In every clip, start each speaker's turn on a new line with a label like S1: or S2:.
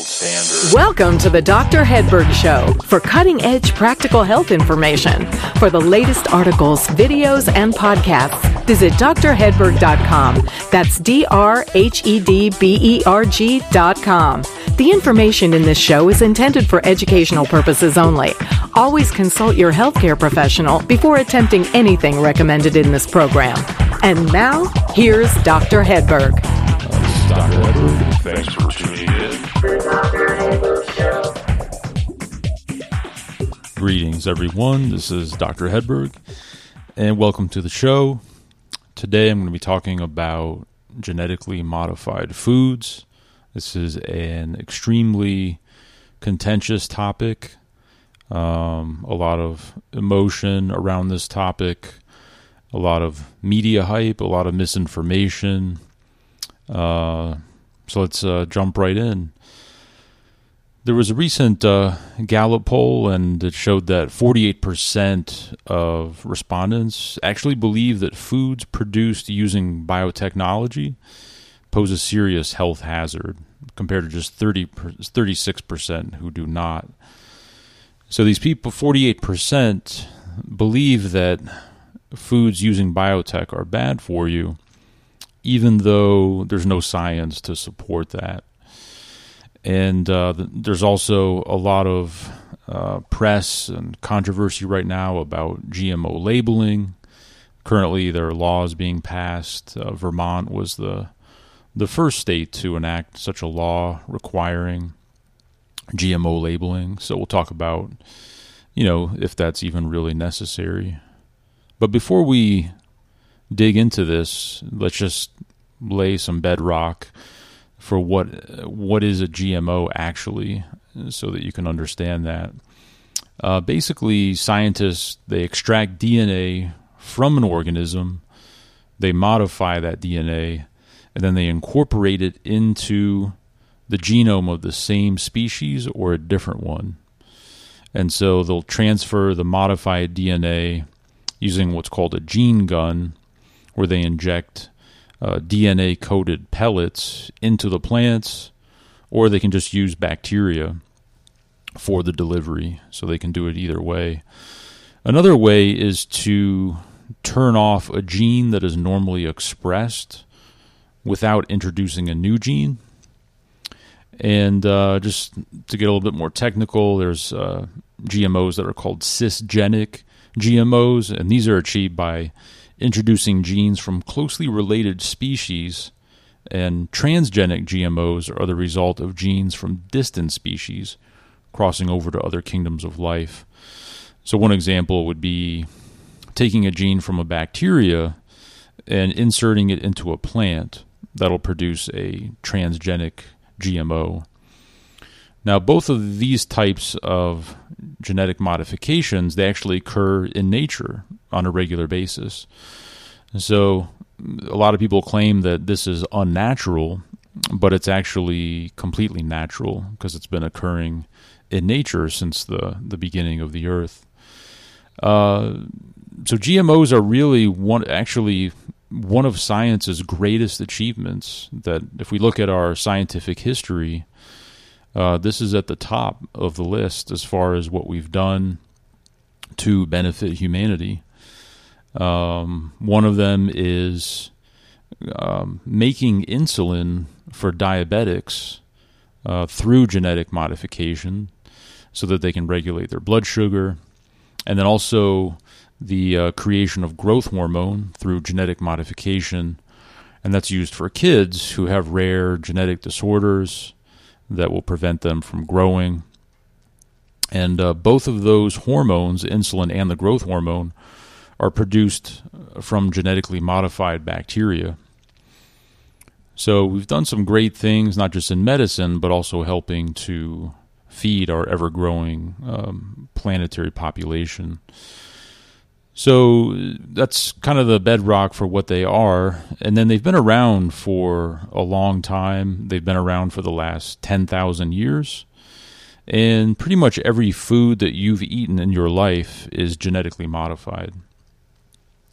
S1: gold standard.
S2: Welcome to the Dr. Hedberg Show for cutting edge practical health information. For the latest articles, videos, and podcasts, visit drhedberg.com. That's D R H E D B E R G.com. The information in this show is intended for educational purposes only. Always consult your healthcare professional before attempting anything recommended in this program. And now, here's Dr. Hedberg.
S1: Dr. Edward. Thanks for tuning in.
S3: Greetings, everyone. This is Dr. Hedberg, and welcome to the show. Today, I'm going to be talking about genetically modified foods. This is an extremely contentious topic. Um, a lot of emotion around this topic, a lot of media hype, a lot of misinformation. Uh, so let's uh, jump right in. There was a recent uh, Gallup poll, and it showed that 48% of respondents actually believe that foods produced using biotechnology pose a serious health hazard, compared to just 30 36% who do not. So these people, 48%, believe that foods using biotech are bad for you, even though there's no science to support that. And uh, there's also a lot of uh, press and controversy right now about GMO labeling. Currently, there are laws being passed. Uh, Vermont was the the first state to enact such a law requiring GMO labeling. So we'll talk about, you know, if that's even really necessary. But before we dig into this, let's just lay some bedrock for what what is a GMO actually, so that you can understand that. Uh, basically, scientists they extract DNA from an organism, they modify that DNA, and then they incorporate it into the genome of the same species or a different one. And so they'll transfer the modified DNA using what's called a gene gun, where they inject uh, DNA coated pellets into the plants, or they can just use bacteria for the delivery. So they can do it either way. Another way is to turn off a gene that is normally expressed without introducing a new gene. And uh, just to get a little bit more technical, there's uh, GMOs that are called cisgenic GMOs, and these are achieved by introducing genes from closely related species. And transgenic GMOs are the result of genes from distant species crossing over to other kingdoms of life. So, one example would be taking a gene from a bacteria and inserting it into a plant that'll produce a transgenic GMO. Now, both of these types of genetic modifications they actually occur in nature on a regular basis. so, a lot of people claim that this is unnatural, but it's actually completely natural because it's been occurring in nature since the the beginning of the earth. Uh, so GMOs are really one actually one of science's greatest achievements. That if we look at our scientific history, uh, this is at the top of the list as far as what we've done to benefit humanity. Um, one of them is um, making insulin for diabetics uh, through genetic modification so that they can regulate their blood sugar. And then also the uh, creation of growth hormone through genetic modification. And that's used for kids who have rare genetic disorders that will prevent them from growing. And uh, both of those hormones, insulin and the growth hormone, are produced from genetically modified bacteria. So we've done some great things, not just in medicine, but also helping to feed our ever growing um, planetary population. So that's kind of the bedrock for what they are. And then they've been around for a long time. They've been around for the last 10,000 years. And pretty much every food that you've eaten in your life is genetically modified.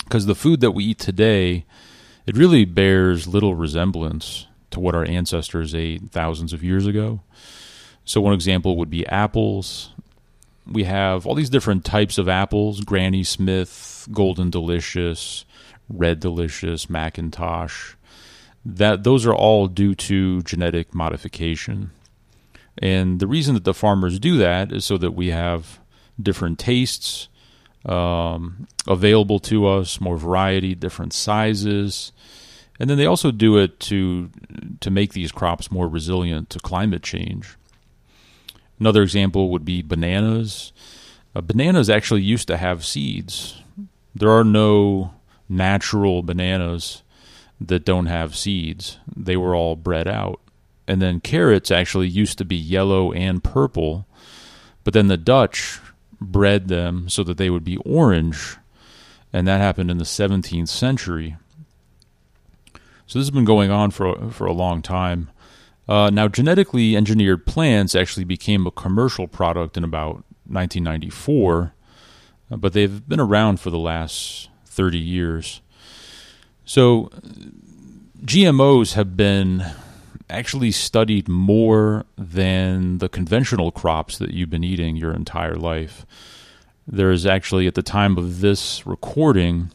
S3: Because the food that we eat today, it really bears little resemblance to what our ancestors ate thousands of years ago. So, one example would be apples. We have all these different types of apples Granny Smith, Golden Delicious, Red Delicious, McIntosh. That those are all due to genetic modification. And the reason that the farmers do that is so that we have different tastes um, available to us, more variety, different sizes, and then they also do it to to make these crops more resilient to climate change. Another example would be bananas. Uh, bananas actually used to have seeds. There are no natural bananas that don't have seeds. They were all bred out. And then carrots actually used to be yellow and purple, but then the Dutch bred them so that they would be orange, and that happened in the 17th century. So this has been going on for for a long time. Uh, now, genetically engineered plants actually became a commercial product in about 1994, uh, but they've been around for the last 30 years. So, GMOs have been actually studied more than the conventional crops that you've been eating your entire life. There is actually, at the time of this recording,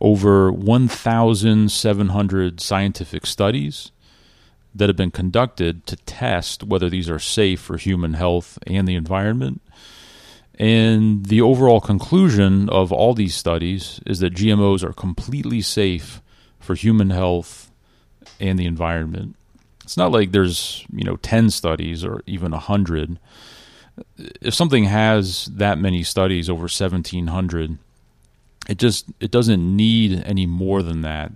S3: over 1,700 scientific studies that have been conducted to test whether these are safe for human health and the environment. And the overall conclusion of all these studies is that GMOs are completely safe for human health and the environment. It's not like there's, you know, 10 studies or even 100. If something has that many studies over 1700, it just it doesn't need any more than that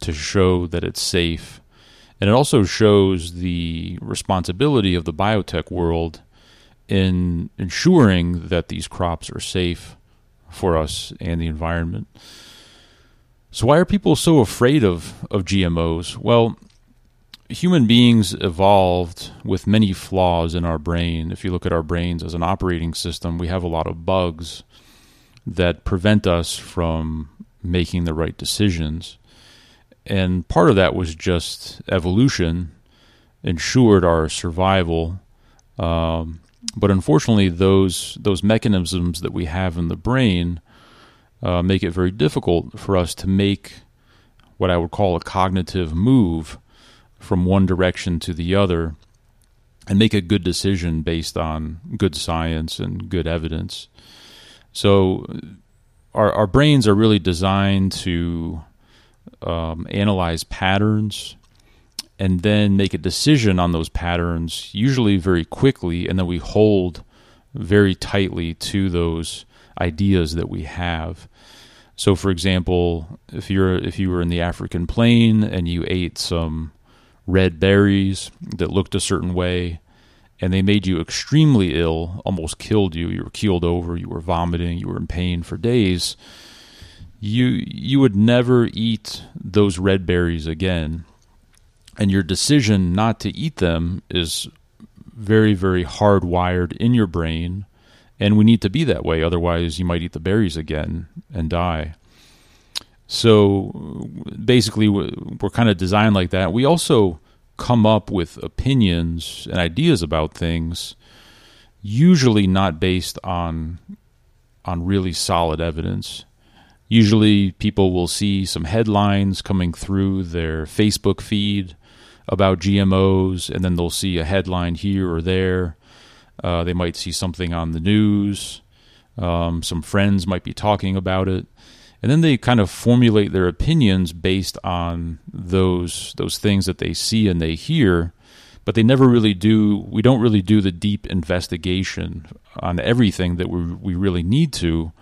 S3: to show that it's safe and it also shows the responsibility of the biotech world in ensuring that these crops are safe for us and the environment. So why are people so afraid of, of GMOs? Well, human beings evolved with many flaws in our brain. If you look at our brains as an operating system, we have a lot of bugs that prevent us from making the right decisions. And part of that was just evolution ensured our survival. Um, but unfortunately, those those mechanisms that we have in the brain uh, make it very difficult for us to make what I would call a cognitive move from one direction to the other and make a good decision based on good science and good evidence. So our our brains are really designed to um, analyze patterns and then make a decision on those patterns, usually very quickly, and then we hold very tightly to those ideas that we have. So, for example, if you're if you were in the African plain and you ate some red berries that looked a certain way, and they made you extremely ill, almost killed you. You were keeled over, you were vomiting, you were in pain for days. You you would never eat those red berries again. And your decision not to eat them is very, very hardwired in your brain. And we need to be that way. Otherwise, you might eat the berries again and die. So basically, we're kind of designed like that. We also come up with opinions and ideas about things usually not based on on really solid evidence usually people will see some headlines coming through their Facebook feed about GMOs and then they'll see a headline here or there. Uh, they might see something on the news. Um, some friends might be talking about it. And then they kind of formulate their opinions based on those those things that they see and they hear but they never really do we don't really do the deep investigation on everything that we we really need to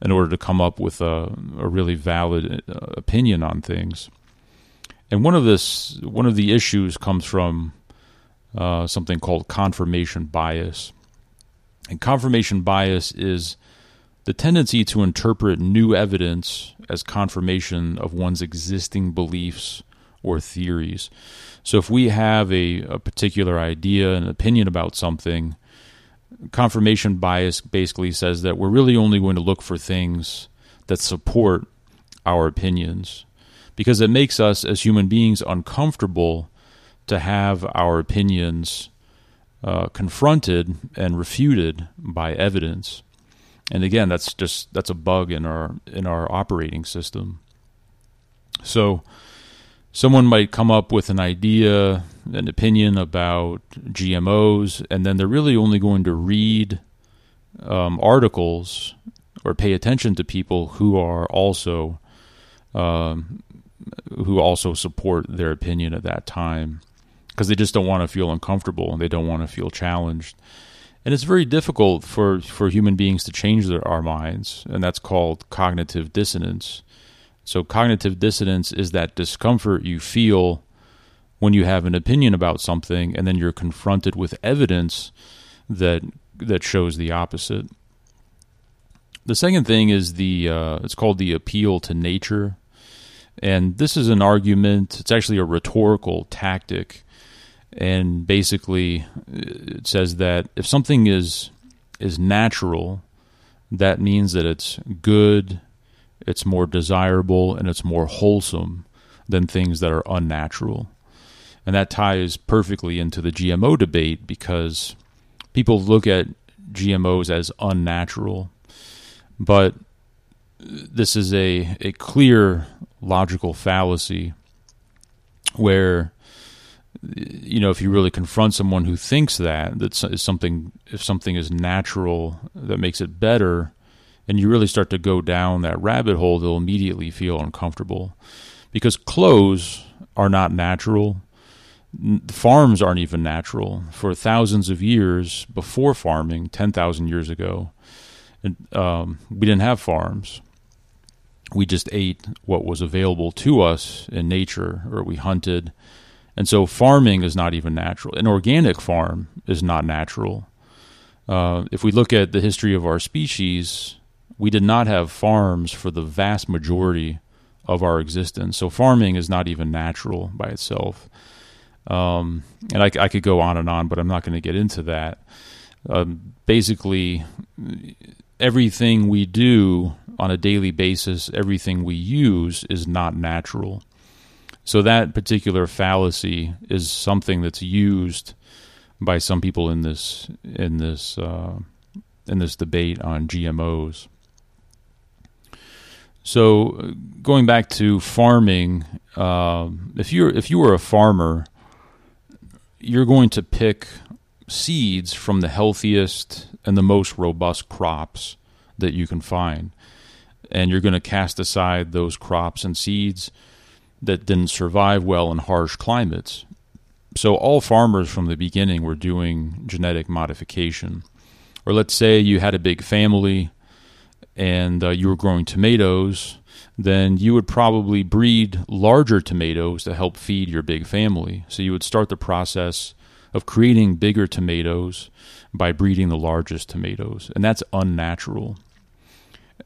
S3: in order to come up with a, a really valid uh, opinion on things and one of this one of the issues comes from uh, something called confirmation bias and confirmation bias is the tendency to interpret new evidence as confirmation of one's existing beliefs or theories. So, if we have a, a particular idea, an opinion about something, confirmation bias basically says that we're really only going to look for things that support our opinions because it makes us as human beings uncomfortable to have our opinions uh, confronted and refuted by evidence. And again, that's just that's a bug in our in our operating system. So someone might come up with an idea, an opinion about GMOs, and then they're really only going to read um, articles or pay attention to people who are also um, who also support their opinion at that time because they just don't want to feel uncomfortable and they don't want to feel challenged. And it's very difficult for, for human beings to change their, our minds, and that's called cognitive dissonance. So, cognitive dissonance is that discomfort you feel when you have an opinion about something and then you're confronted with evidence that that shows the opposite. The second thing is the uh, it's called the appeal to nature, and this is an argument. It's actually a rhetorical tactic, and basically it says that if something is is natural, that means that it's good, it's more desirable, and it's more wholesome than things that are unnatural. And that ties perfectly into the GMO debate because people look at GMOs as unnatural, but this is a, a clear logical fallacy where you know if you really confront someone who thinks that that something if something is natural that makes it better and you really start to go down that rabbit hole they'll immediately feel uncomfortable because clothes are not natural farms aren't even natural. For thousands of years before farming, 10,000 years ago, and, um, we didn't have farms. We just ate what was available to us in nature, or we hunted. And so farming is not even natural. An organic farm is not natural. Uh, if we look at the history of our species, we did not have farms for the vast majority of our existence. So farming is not even natural by itself. Um, and I, I, could go on and on, but I'm not going to get into that. Um, basically, everything we do on a daily basis, everything we use is not natural. So that particular fallacy is something that's used by some people in this in this uh, in this debate on GMOs. So going back to farming, uh, if you're if you were a farmer you're going to pick seeds from the healthiest and the most robust crops that you can find. And you're going to cast aside those crops and seeds that didn't survive well in harsh climates. So, all farmers from the beginning were doing genetic modification. Or let's say you had a big family and uh, you were growing tomatoes then you would probably breed larger tomatoes to help feed your big family. So you would start the process of creating bigger tomatoes by breeding the largest tomatoes, and that's unnatural.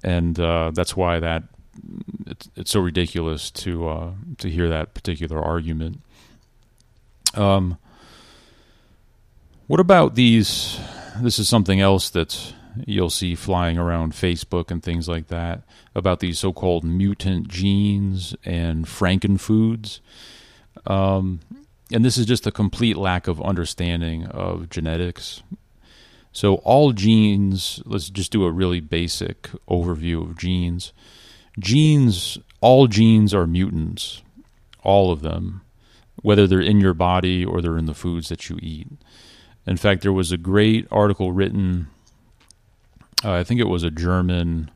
S3: And uh, that's why that it's, it's so ridiculous to uh, to hear that particular argument. Um, what about these? This is something else that's you'll see flying around Facebook and things like that about these so-called mutant genes and frankenfoods. Um, and this is just a complete lack of understanding of genetics. So all genes, let's just do a really basic overview of genes. Genes, all genes are mutants, all of them, whether they're in your body or they're in the foods that you eat. In fact, there was a great article written uh, I think it was a German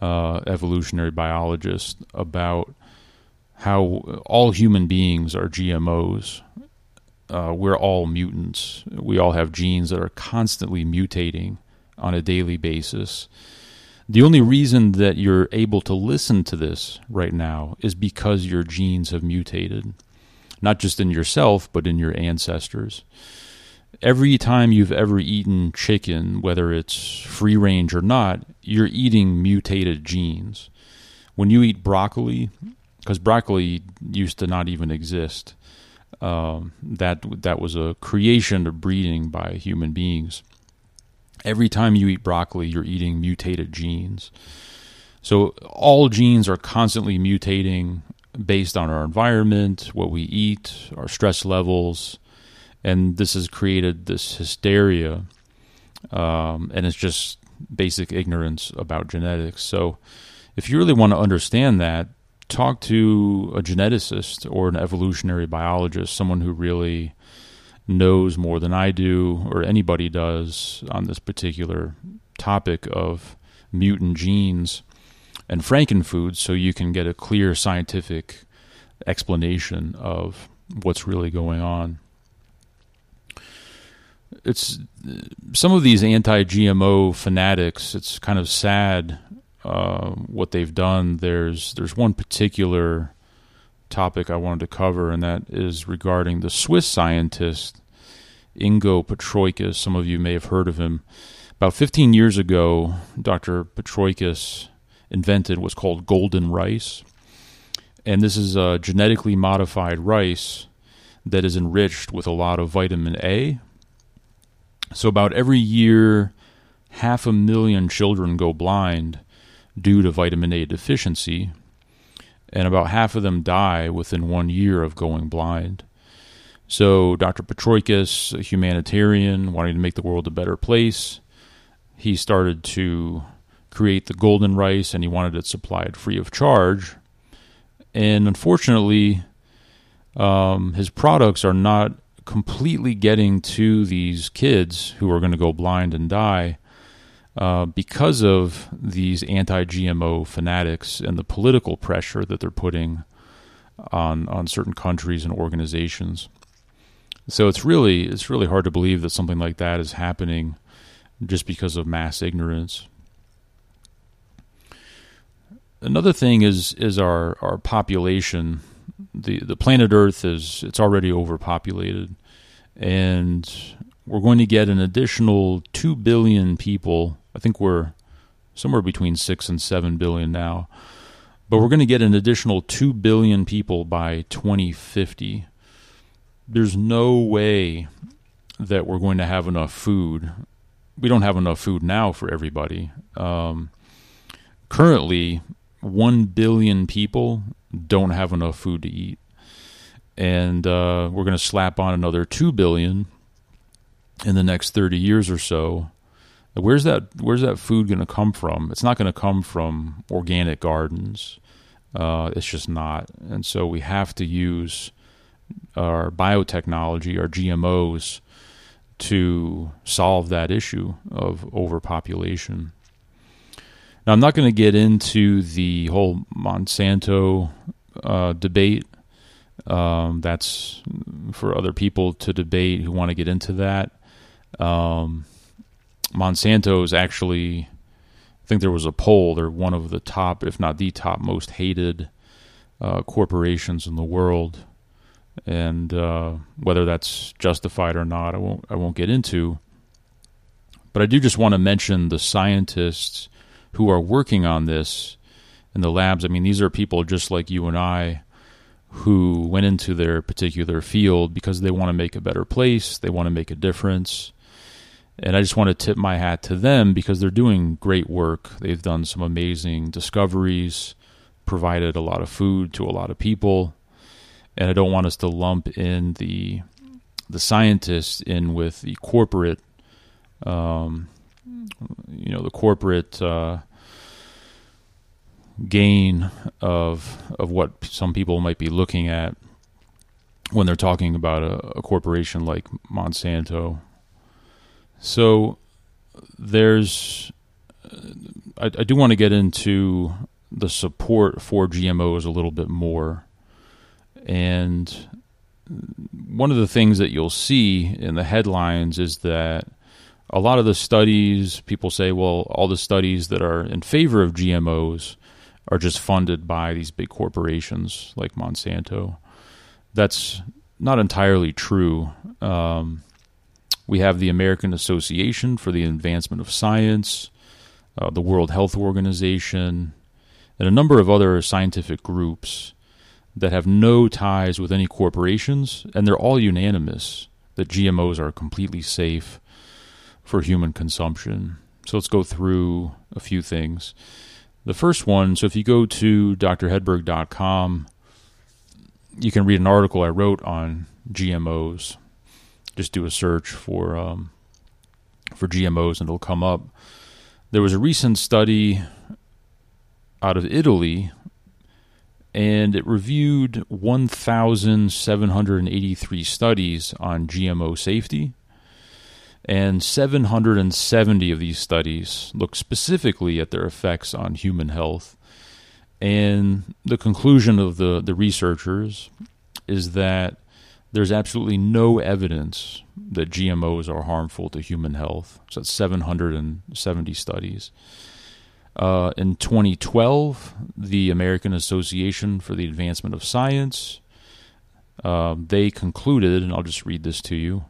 S3: uh, evolutionary biologist about how all human beings are GMOs. Uh, we're all mutants. We all have genes that are constantly mutating on a daily basis. The only reason that you're able to listen to this right now is because your genes have mutated, not just in yourself, but in your ancestors every time you've ever eaten chicken, whether it's free range or not, you're eating mutated genes. When you eat broccoli, because broccoli used to not even exist, um, that that was a creation of breeding by human beings. Every time you eat broccoli, you're eating mutated genes. So all genes are constantly mutating based on our environment, what we eat, our stress levels, and this has created this hysteria, um, and it's just basic ignorance about genetics. So, if you really want to understand that, talk to a geneticist or an evolutionary biologist, someone who really knows more than I do or anybody does on this particular topic of mutant genes and frankenfoods so you can get a clear scientific explanation of what's really going on. It's some of these anti-GMO fanatics. It's kind of sad uh, what they've done. There's there's one particular topic I wanted to cover, and that is regarding the Swiss scientist Ingo Potrykus. Some of you may have heard of him. About 15 years ago, Dr. Potrykus invented what's called golden rice. And this is a genetically modified rice that is enriched with a lot of vitamin A. So, about every year, half a million children go blind due to vitamin A deficiency, and about half of them die within one year of going blind. So, Dr. Potrykus, a humanitarian, wanting to make the world a better place, he started to create the golden rice and he wanted it supplied free of charge. And unfortunately, um, his products are not completely getting to these kids who are going to go blind and die uh, because of these anti GMO fanatics and the political pressure that they're putting on, on certain countries and organizations. So it's really it's really hard to believe that something like that is happening just because of mass ignorance. Another thing is is our, our population. The the planet Earth is it's already overpopulated and we're going to get an additional 2 billion people. I think we're somewhere between 6 and 7 billion now. But we're going to get an additional 2 billion people by 2050. There's no way that we're going to have enough food. We don't have enough food now for everybody. Um, currently, 1 billion people don't have enough food to eat and uh, we're going to slap on another two billion in the next thirty years or so. Where's that? Where's that food going to come from? It's not going to come from organic gardens. Uh, it's just not, and so we have to use our biotechnology, our GMOs, to solve that issue of overpopulation. Now, I'm not going to get into the whole Monsanto uh, debate um, that's for other people to debate who want to get into that. Um, Monsanto is actually, I think there was a poll. They're one of the top, if not the top, most hated uh, corporations in the world, and uh, whether that's justified or not, I won't. I won't get into. But I do just want to mention the scientists who are working on this in the labs. I mean, these are people just like you and I who went into their particular field because they want to make a better place, they want to make a difference. And I just want to tip my hat to them because they're doing great work. They've done some amazing discoveries, provided a lot of food to a lot of people. And I don't want us to lump in the the scientists in with the corporate, um, you know, the corporate uh, gain of of what some people might be looking at when they're talking about a, a corporation like Monsanto. So there's I, I do want to get into the support for GMOs a little bit more. And one of the things that you'll see in the headlines is that a lot of the studies, people say, well, all the studies that are in favor of GMOs are just funded by these big corporations like Monsanto. That's not entirely true. Um, we have the American Association for the Advancement of Science, uh, the World Health Organization, and a number of other scientific groups that have no ties with any corporations, and they're all unanimous that GMOs are completely safe for human consumption. So let's go through a few things. The first one, so if you go to drhedberg.com, you can read an article I wrote on GMOs. Just do a search for um, for GMOs and it'll come up. There was a recent study out of Italy, and it reviewed 1,783 studies on GMO safety. And 770 of these studies look specifically at their effects on human health. And the conclusion of the, the researchers is that there's absolutely no evidence that GMOs are harmful to human health. So that's 770 studies. Uh, in 2012, the American Association for the Advancement of Science uh, they concluded, and I'll just read this to you.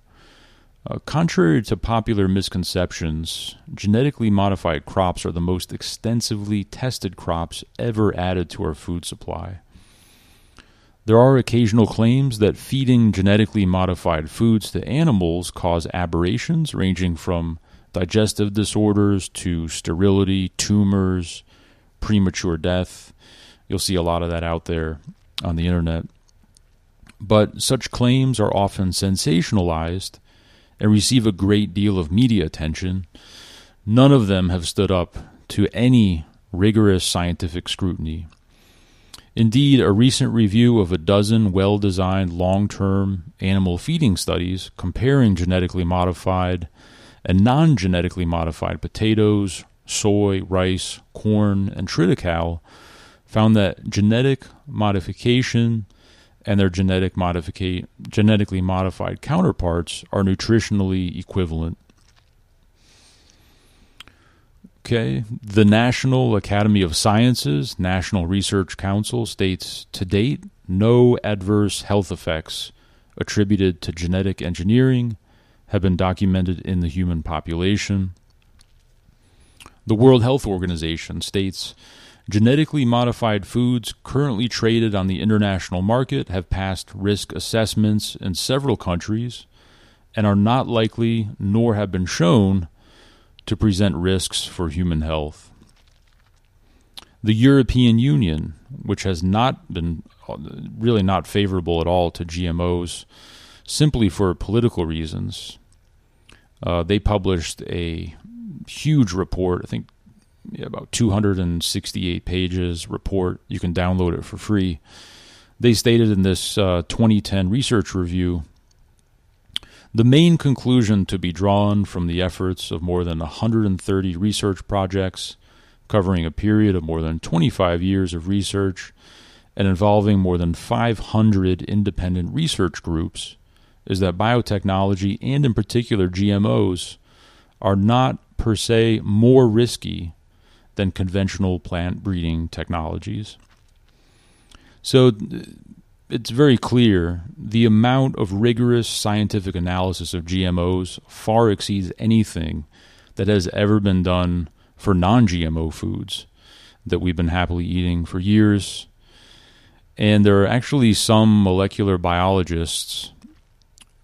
S3: Uh, contrary to popular misconceptions, genetically modified crops are the most extensively tested crops ever added to our food supply. There are occasional claims that feeding genetically modified foods to animals cause aberrations ranging from digestive disorders to sterility, tumors, premature death. You'll see a lot of that out there on the internet. But such claims are often sensationalized and receive a great deal of media attention. None of them have stood up to any rigorous scientific scrutiny. Indeed, a recent review of a dozen well designed long term animal feeding studies comparing genetically modified and non genetically modified potatoes, soy, rice, corn, and triticale found that genetic modification and their genetic modifica- genetically modified counterparts are nutritionally equivalent. Okay, the National Academy of Sciences, National Research Council states to date no adverse health effects attributed to genetic engineering have been documented in the human population. The World Health Organization states genetically modified foods currently traded on the international market have passed risk assessments in several countries and are not likely nor have been shown to present risks for human health. The European Union, which has not been really not favorable at all to GMOs, simply for political reasons, uh, they published a huge report. I think about 268 pages report. You can download it for free. They stated in this uh, 2010 research review the main conclusion to be drawn from the efforts of more than 130 research projects covering a period of more than 25 years of research and involving more than 500 independent research groups is that biotechnology, and in particular GMOs, are not per se more risky than conventional plant breeding technologies. So it's very clear the amount of rigorous scientific analysis of GMOs far exceeds anything that has ever been done for non GMO foods that we've been happily eating for years. And there are actually some molecular biologists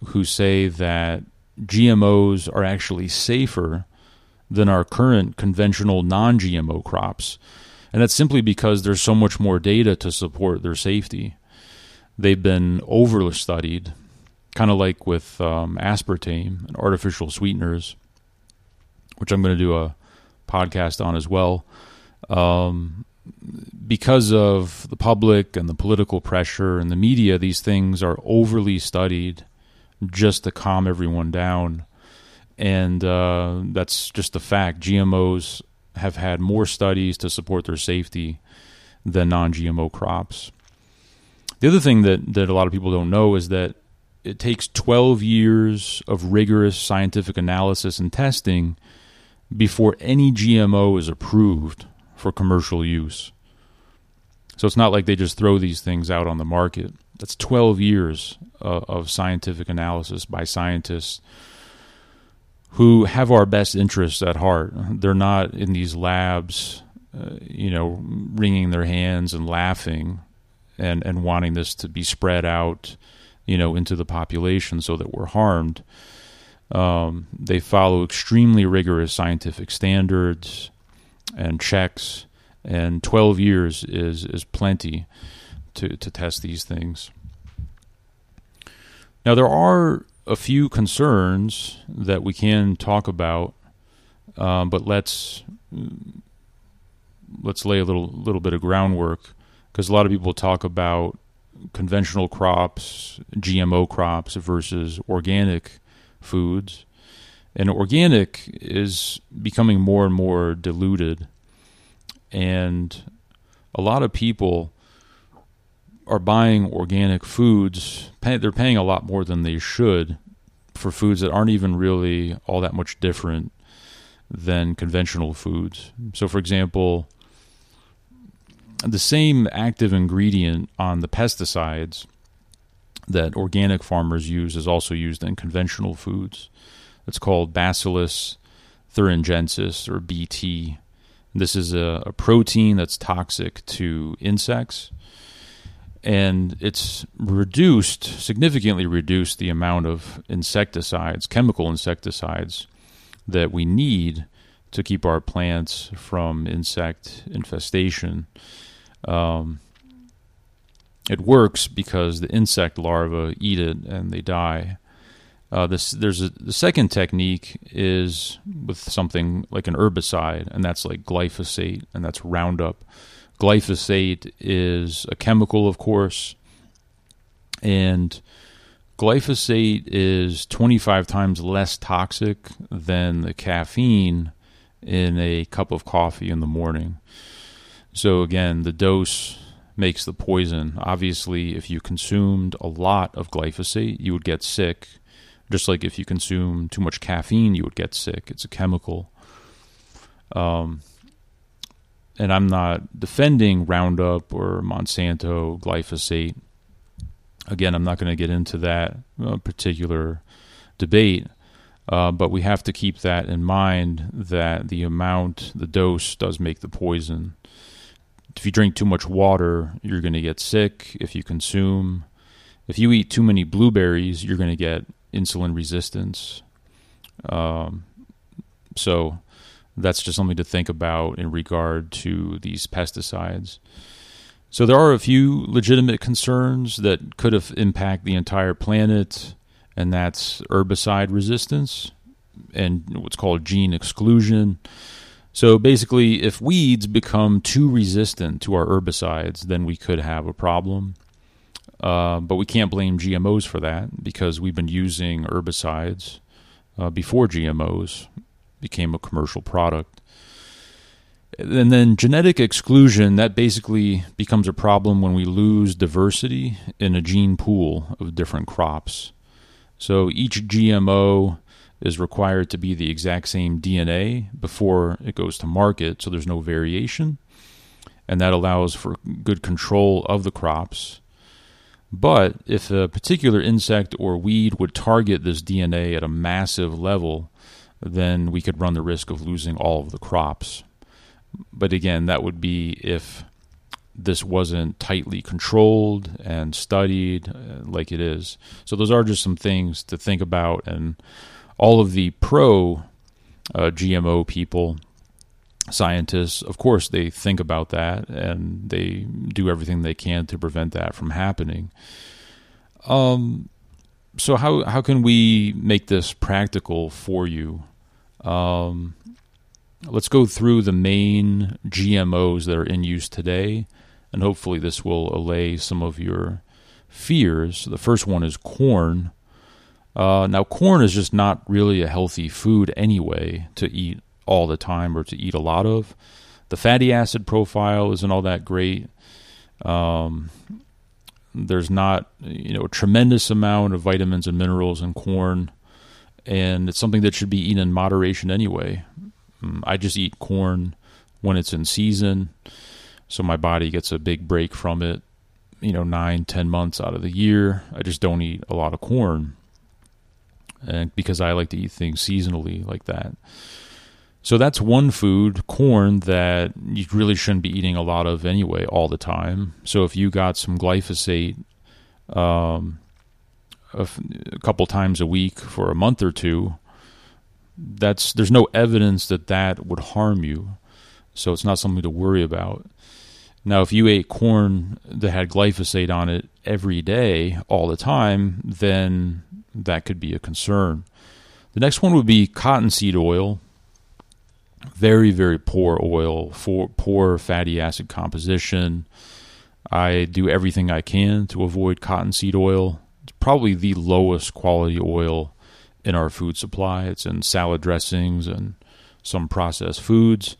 S3: who say that GMOs are actually safer than our current conventional non GMO crops. And that's simply because there's so much more data to support their safety. They've been over studied, kind of like with um, aspartame and artificial sweeteners, which I'm going to do a podcast on as well. Um, because of the public and the political pressure and the media, these things are overly studied just to calm everyone down and uh, that's just a fact. GMOs have had more studies to support their safety than non-GMO crops. The other thing that that a lot of people don't know is that it takes 12 years of rigorous scientific analysis and testing before any GMO is approved for commercial use. So it's not like they just throw these things out on the market. That's 12 years uh, of scientific analysis by scientists who have our best interests at heart. They're not in these labs, uh, you know, wringing their hands and laughing and, and wanting this to be spread out, you know, into the population so that we're harmed. Um, they follow extremely rigorous scientific standards and checks, and 12 years is, is plenty to, to test these things. Now, there are a few concerns that we can talk about, um, but let's let's lay a little little bit of groundwork because a lot of people talk about conventional crops, GMO crops versus organic foods. And organic is becoming more and more diluted. And a lot of people are buying organic foods. They're paying a lot more than they should for foods that aren't even really all that much different than conventional foods. So, for example, the same active ingredient on the pesticides that organic farmers use is also used in conventional foods. It's called Bacillus thuringiensis or BT. This is a, a protein that's toxic to insects and it's reduced significantly reduced the amount of insecticides, chemical insecticides that we need to keep our plants from insect infestation. Um, it works because the insect larvae eat it and they die. Uh, this, there's a, the second technique is with something like an herbicide, and that's like glyphosate, and that's Roundup. Glyphosate is a chemical, of course, and glyphosate is 25 times less toxic than the caffeine in a cup of coffee in the morning. So again, the dose makes the poison. Obviously, if you consumed a lot of glyphosate, you would get sick. Just like if you consume too much caffeine, you would get sick. It's a chemical. Um, and I'm not defending Roundup or Monsanto glyphosate. Again, I'm not going to get into that uh, particular debate. Uh, but we have to keep that in mind that the amount, the dose, does make the poison if you drink too much water, you're going to get sick. If you consume, if you eat too many blueberries, you're going to get insulin resistance. Um, so that's just something to think about in regard to these pesticides. So there are a few legitimate concerns that could have impact the entire planet, and that's herbicide resistance and what's called gene exclusion. So basically, if weeds become too resistant to our herbicides, then we could have a problem. Uh, but we can't blame GMOs for that because we've been using herbicides uh, before GMOs became a commercial product. And then genetic exclusion, that basically becomes a problem when we lose diversity in a gene pool of different crops. So each GMO is required to be the exact same DNA before it goes to market, so there's no variation. And that allows for good control of the crops. But if a particular insect or weed would target this DNA at a massive level, then we could run the risk of losing all of the crops. But again, that would be if this wasn't tightly controlled and studied uh, like it is. So, those are just some things to think about and all of the pro uh, GMO people, scientists, of course, they think about that and they do everything they can to prevent that from happening. Um, so how how can we make this practical for you? Um, let's go through the main GMOs that are in use today, and hopefully this will allay some of your fears. The first one is corn. Uh, now, corn is just not really a healthy food anyway to eat all the time or to eat a lot of. The fatty acid profile isn't all that great. Um, there's not you know a tremendous amount of vitamins and minerals in corn, and it's something that should be eaten in moderation anyway. Um, I just eat corn when it's in season, so my body gets a big break from it. You know, nine, ten months out of the year, I just don't eat a lot of corn and because I like to eat things seasonally like that. So that's one food, corn, that you really shouldn't be eating a lot of anyway, all the time. So if you got some glyphosate um, a, f- a couple times a week for a month or two, that's there's no evidence that that would harm you. So it's not something to worry about. Now, if you ate corn that had glyphosate on it every day, all the time, then that could be a concern. The next one would be cottonseed oil. Very, very poor oil, for poor fatty acid composition. I do everything I can to avoid cottonseed oil. It's probably the lowest quality oil in our food supply. It's in salad dressings and some processed foods.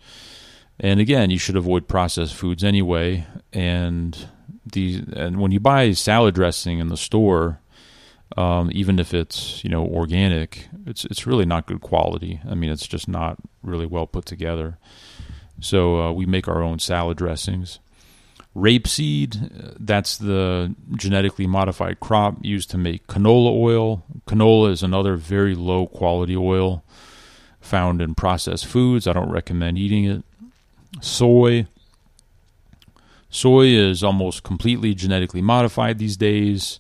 S3: And again, you should avoid processed foods anyway. And the and when you buy salad dressing in the store, um, even if it's you know organic, it's it's really not good quality. I mean, it's just not really well put together. So uh, we make our own salad dressings. Rapeseed, that's the genetically modified crop used to make canola oil. Canola is another very low quality oil found in processed foods. I don't recommend eating it. Soy. Soy is almost completely genetically modified these days.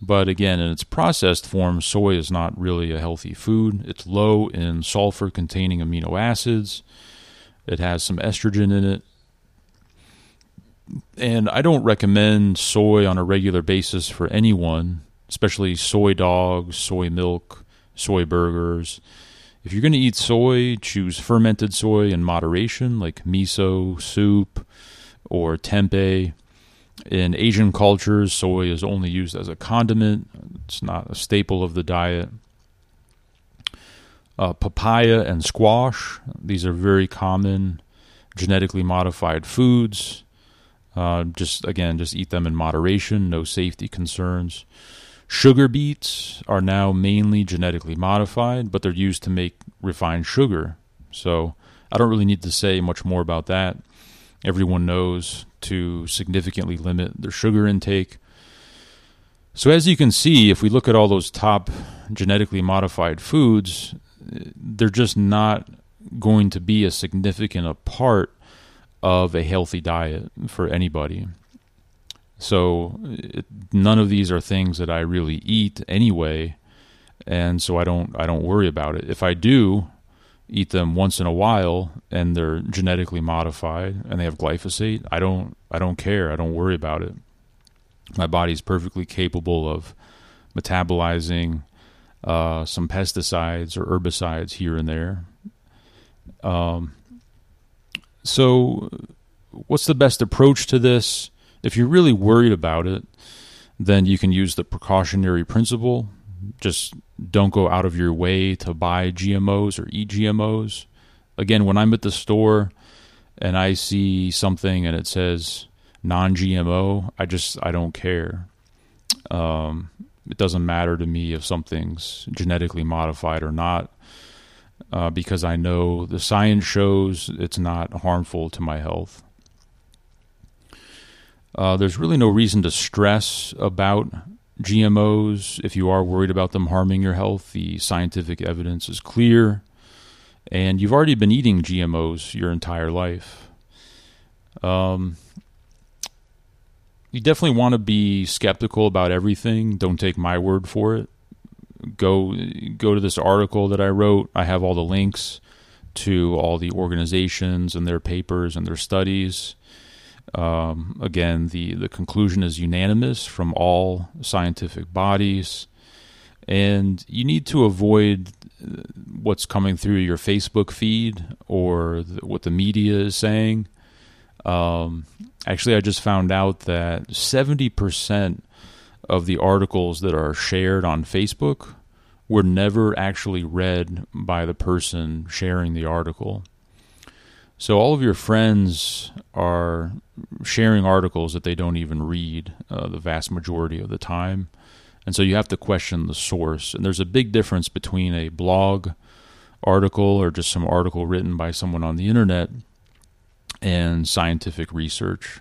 S3: But again, in its processed form, soy is not really a healthy food. It's low in sulfur containing amino acids. It has some estrogen in it. And I don't recommend soy on a regular basis for anyone, especially soy dogs, soy milk, soy burgers. If you're going to eat soy, choose fermented soy in moderation, like miso, soup, or tempeh. In Asian cultures, soy is only used as a condiment, it's not a staple of the diet. Uh, papaya and squash, these are very common genetically modified foods. Uh, just again, just eat them in moderation, no safety concerns. Sugar beets are now mainly genetically modified, but they're used to make refined sugar. So I don't really need to say much more about that. Everyone knows to significantly limit their sugar intake. So, as you can see, if we look at all those top genetically modified foods, they're just not going to be a significant part of a healthy diet for anybody. So, it, none of these are things that I really eat anyway, and so I don't I don't worry about it. If I do, eat them once in a while and they're genetically modified and they have glyphosate, I don't I don't care. I don't worry about it. My body's perfectly capable of metabolizing uh, some pesticides or herbicides here and there. Um, so, what's the best approach to this? If you're really worried about it, then you can use the precautionary principle. Just don't go out of your way to buy GMOs or eat GMOs. Again, when I'm at the store and I see something and it says non-GMO, I just I don't care. Um, it doesn't matter to me if something's genetically modified or not, uh, because I know the science shows it's not harmful to my health. Uh, there's really no reason to stress about GMOs, if you are worried about them harming your health, the scientific evidence is clear. And you've already been eating GMOs your entire life. Um, you definitely want to be skeptical about everything. Don't take my word for it. Go go to this article that I wrote. I have all the links to all the organizations and their papers and their studies. Um, again, the, the conclusion is unanimous from all scientific bodies. And you need to avoid uh, what's coming through your Facebook feed or the, what the media is saying. Um, actually, I just found out that 70% of the articles that are shared on Facebook were never actually read by the person sharing the article. So all of your friends are sharing articles that they don't even read uh, the vast majority of the time. And so you have to question the source. And there's a big difference between a blog article or just some article written by someone on the internet and scientific research.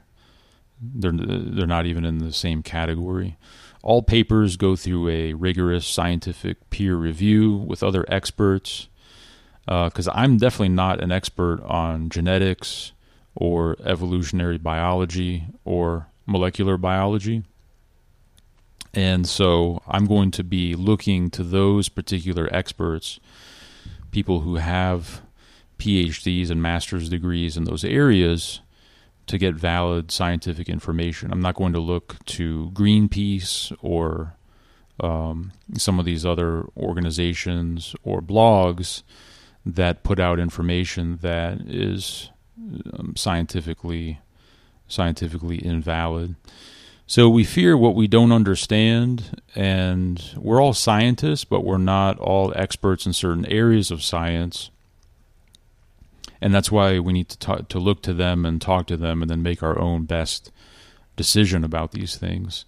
S3: They're, they're not even in the same category. All papers go through a rigorous scientific peer review with other experts because uh, I'm definitely not an expert on genetics or evolutionary biology or molecular biology. And so I'm going to be looking to those particular experts, people who have PhDs and master's degrees in those areas, to get valid scientific information. I'm not going to look to Greenpeace or um, some of these other organizations or blogs that put out information that is um, scientifically scientifically invalid. So we fear what we don't understand, and we're all scientists, but we're not all experts in certain areas of science. And that's why we need to talk, to look to them and talk to them, and then make our own best decision about these things.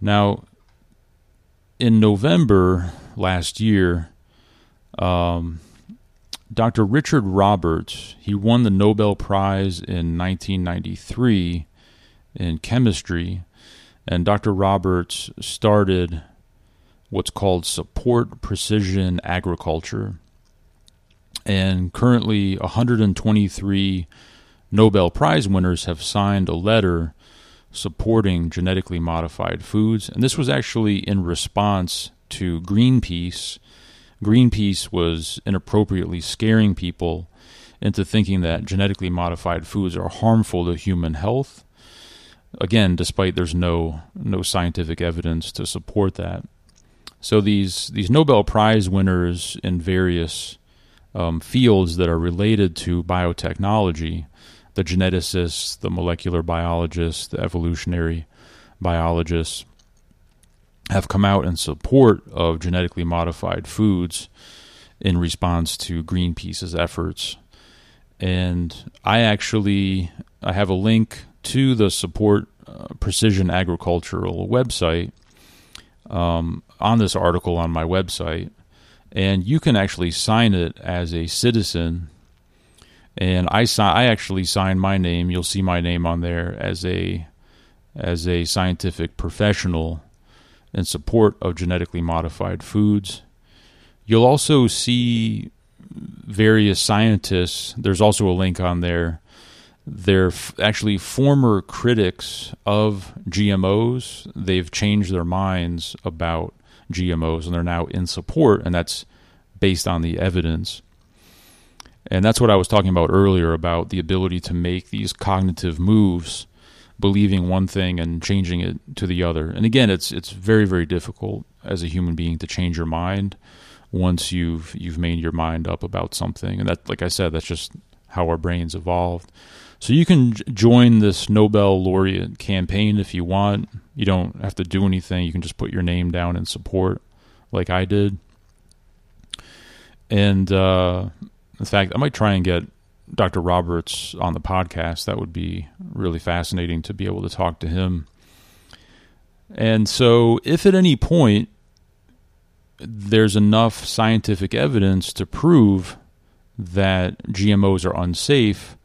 S3: Now, in November last year, um, Dr. Richard Roberts he won the Nobel Prize in 1993 in chemistry, and Dr. Roberts started what's called support precision agriculture. And currently, 123 Nobel Prize winners have signed a letter supporting genetically modified foods. And this was actually in response to Greenpeace. Greenpeace was inappropriately scaring people into thinking that genetically modified foods are harmful to human health. Again, despite there's no no scientific evidence to support that. So these these Nobel Prize winners in various um, fields that are related to biotechnology the geneticists, the molecular biologists, the evolutionary biologists have come out in support of genetically modified foods in response to Greenpeace's efforts. And I actually I have a link to the support uh, precision agricultural website um, on this article on my website, and you can actually sign it as a citizen and I si- I actually signed my name. You'll see my name on there as a as a scientific professional in support of genetically modified foods. You'll also see various scientists. There's also a link on there. They're f- actually former critics of GMOs. They've changed their minds about GMOs and they're now in support, and that's based on the evidence. And that's what I was talking about earlier about the ability to make these cognitive moves, believing one thing and changing it to the other. And again, it's it's very very difficult as a human being to change your mind once you've you've made your mind up about something. And that like I said, that's just how our brains evolved. So you can join this Nobel laureate campaign if you want. You don't have to do anything. You can just put your name down in support like I did. And uh, in fact, I might try and get Dr. Roberts on the podcast. That would be really fascinating to be able to talk to him. And so, if at any point there's enough scientific evidence to prove that GMOs are unsafe,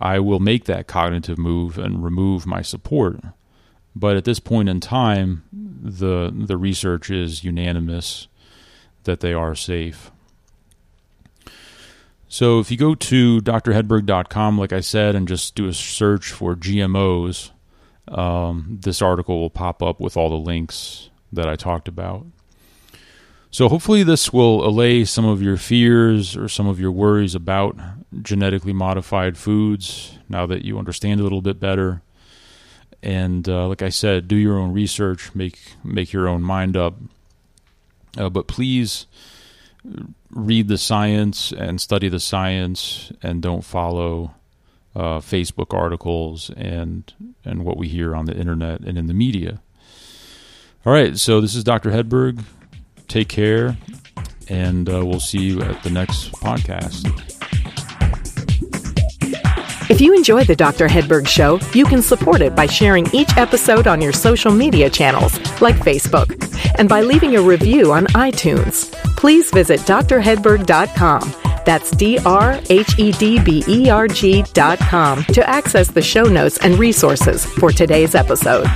S3: I will make that cognitive move and remove my support. But at this point in time, the the research is unanimous that they are safe. So if you go to drhedberg.com, like I said, and just do a search for GMOs, um, this article will pop up with all the links that I talked about. So hopefully this will allay some of your fears or some of your worries about genetically modified foods now that you understand a little bit better. And uh, like I said, do your own research, make make your own mind up. Uh, but please read the science and study the science and don't follow uh, Facebook articles and and what we hear on the internet and in the media. All right, so this is Dr. Hedberg. Take care, and uh, we'll see you at the next podcast.
S2: If you enjoy the Dr. Hedberg Show, you can support it by sharing each episode on your social media channels, like Facebook, and by leaving a review on iTunes. Please visit drhedberg.com. That's D R H E D B E R G.com to access the show notes and resources for today's episode.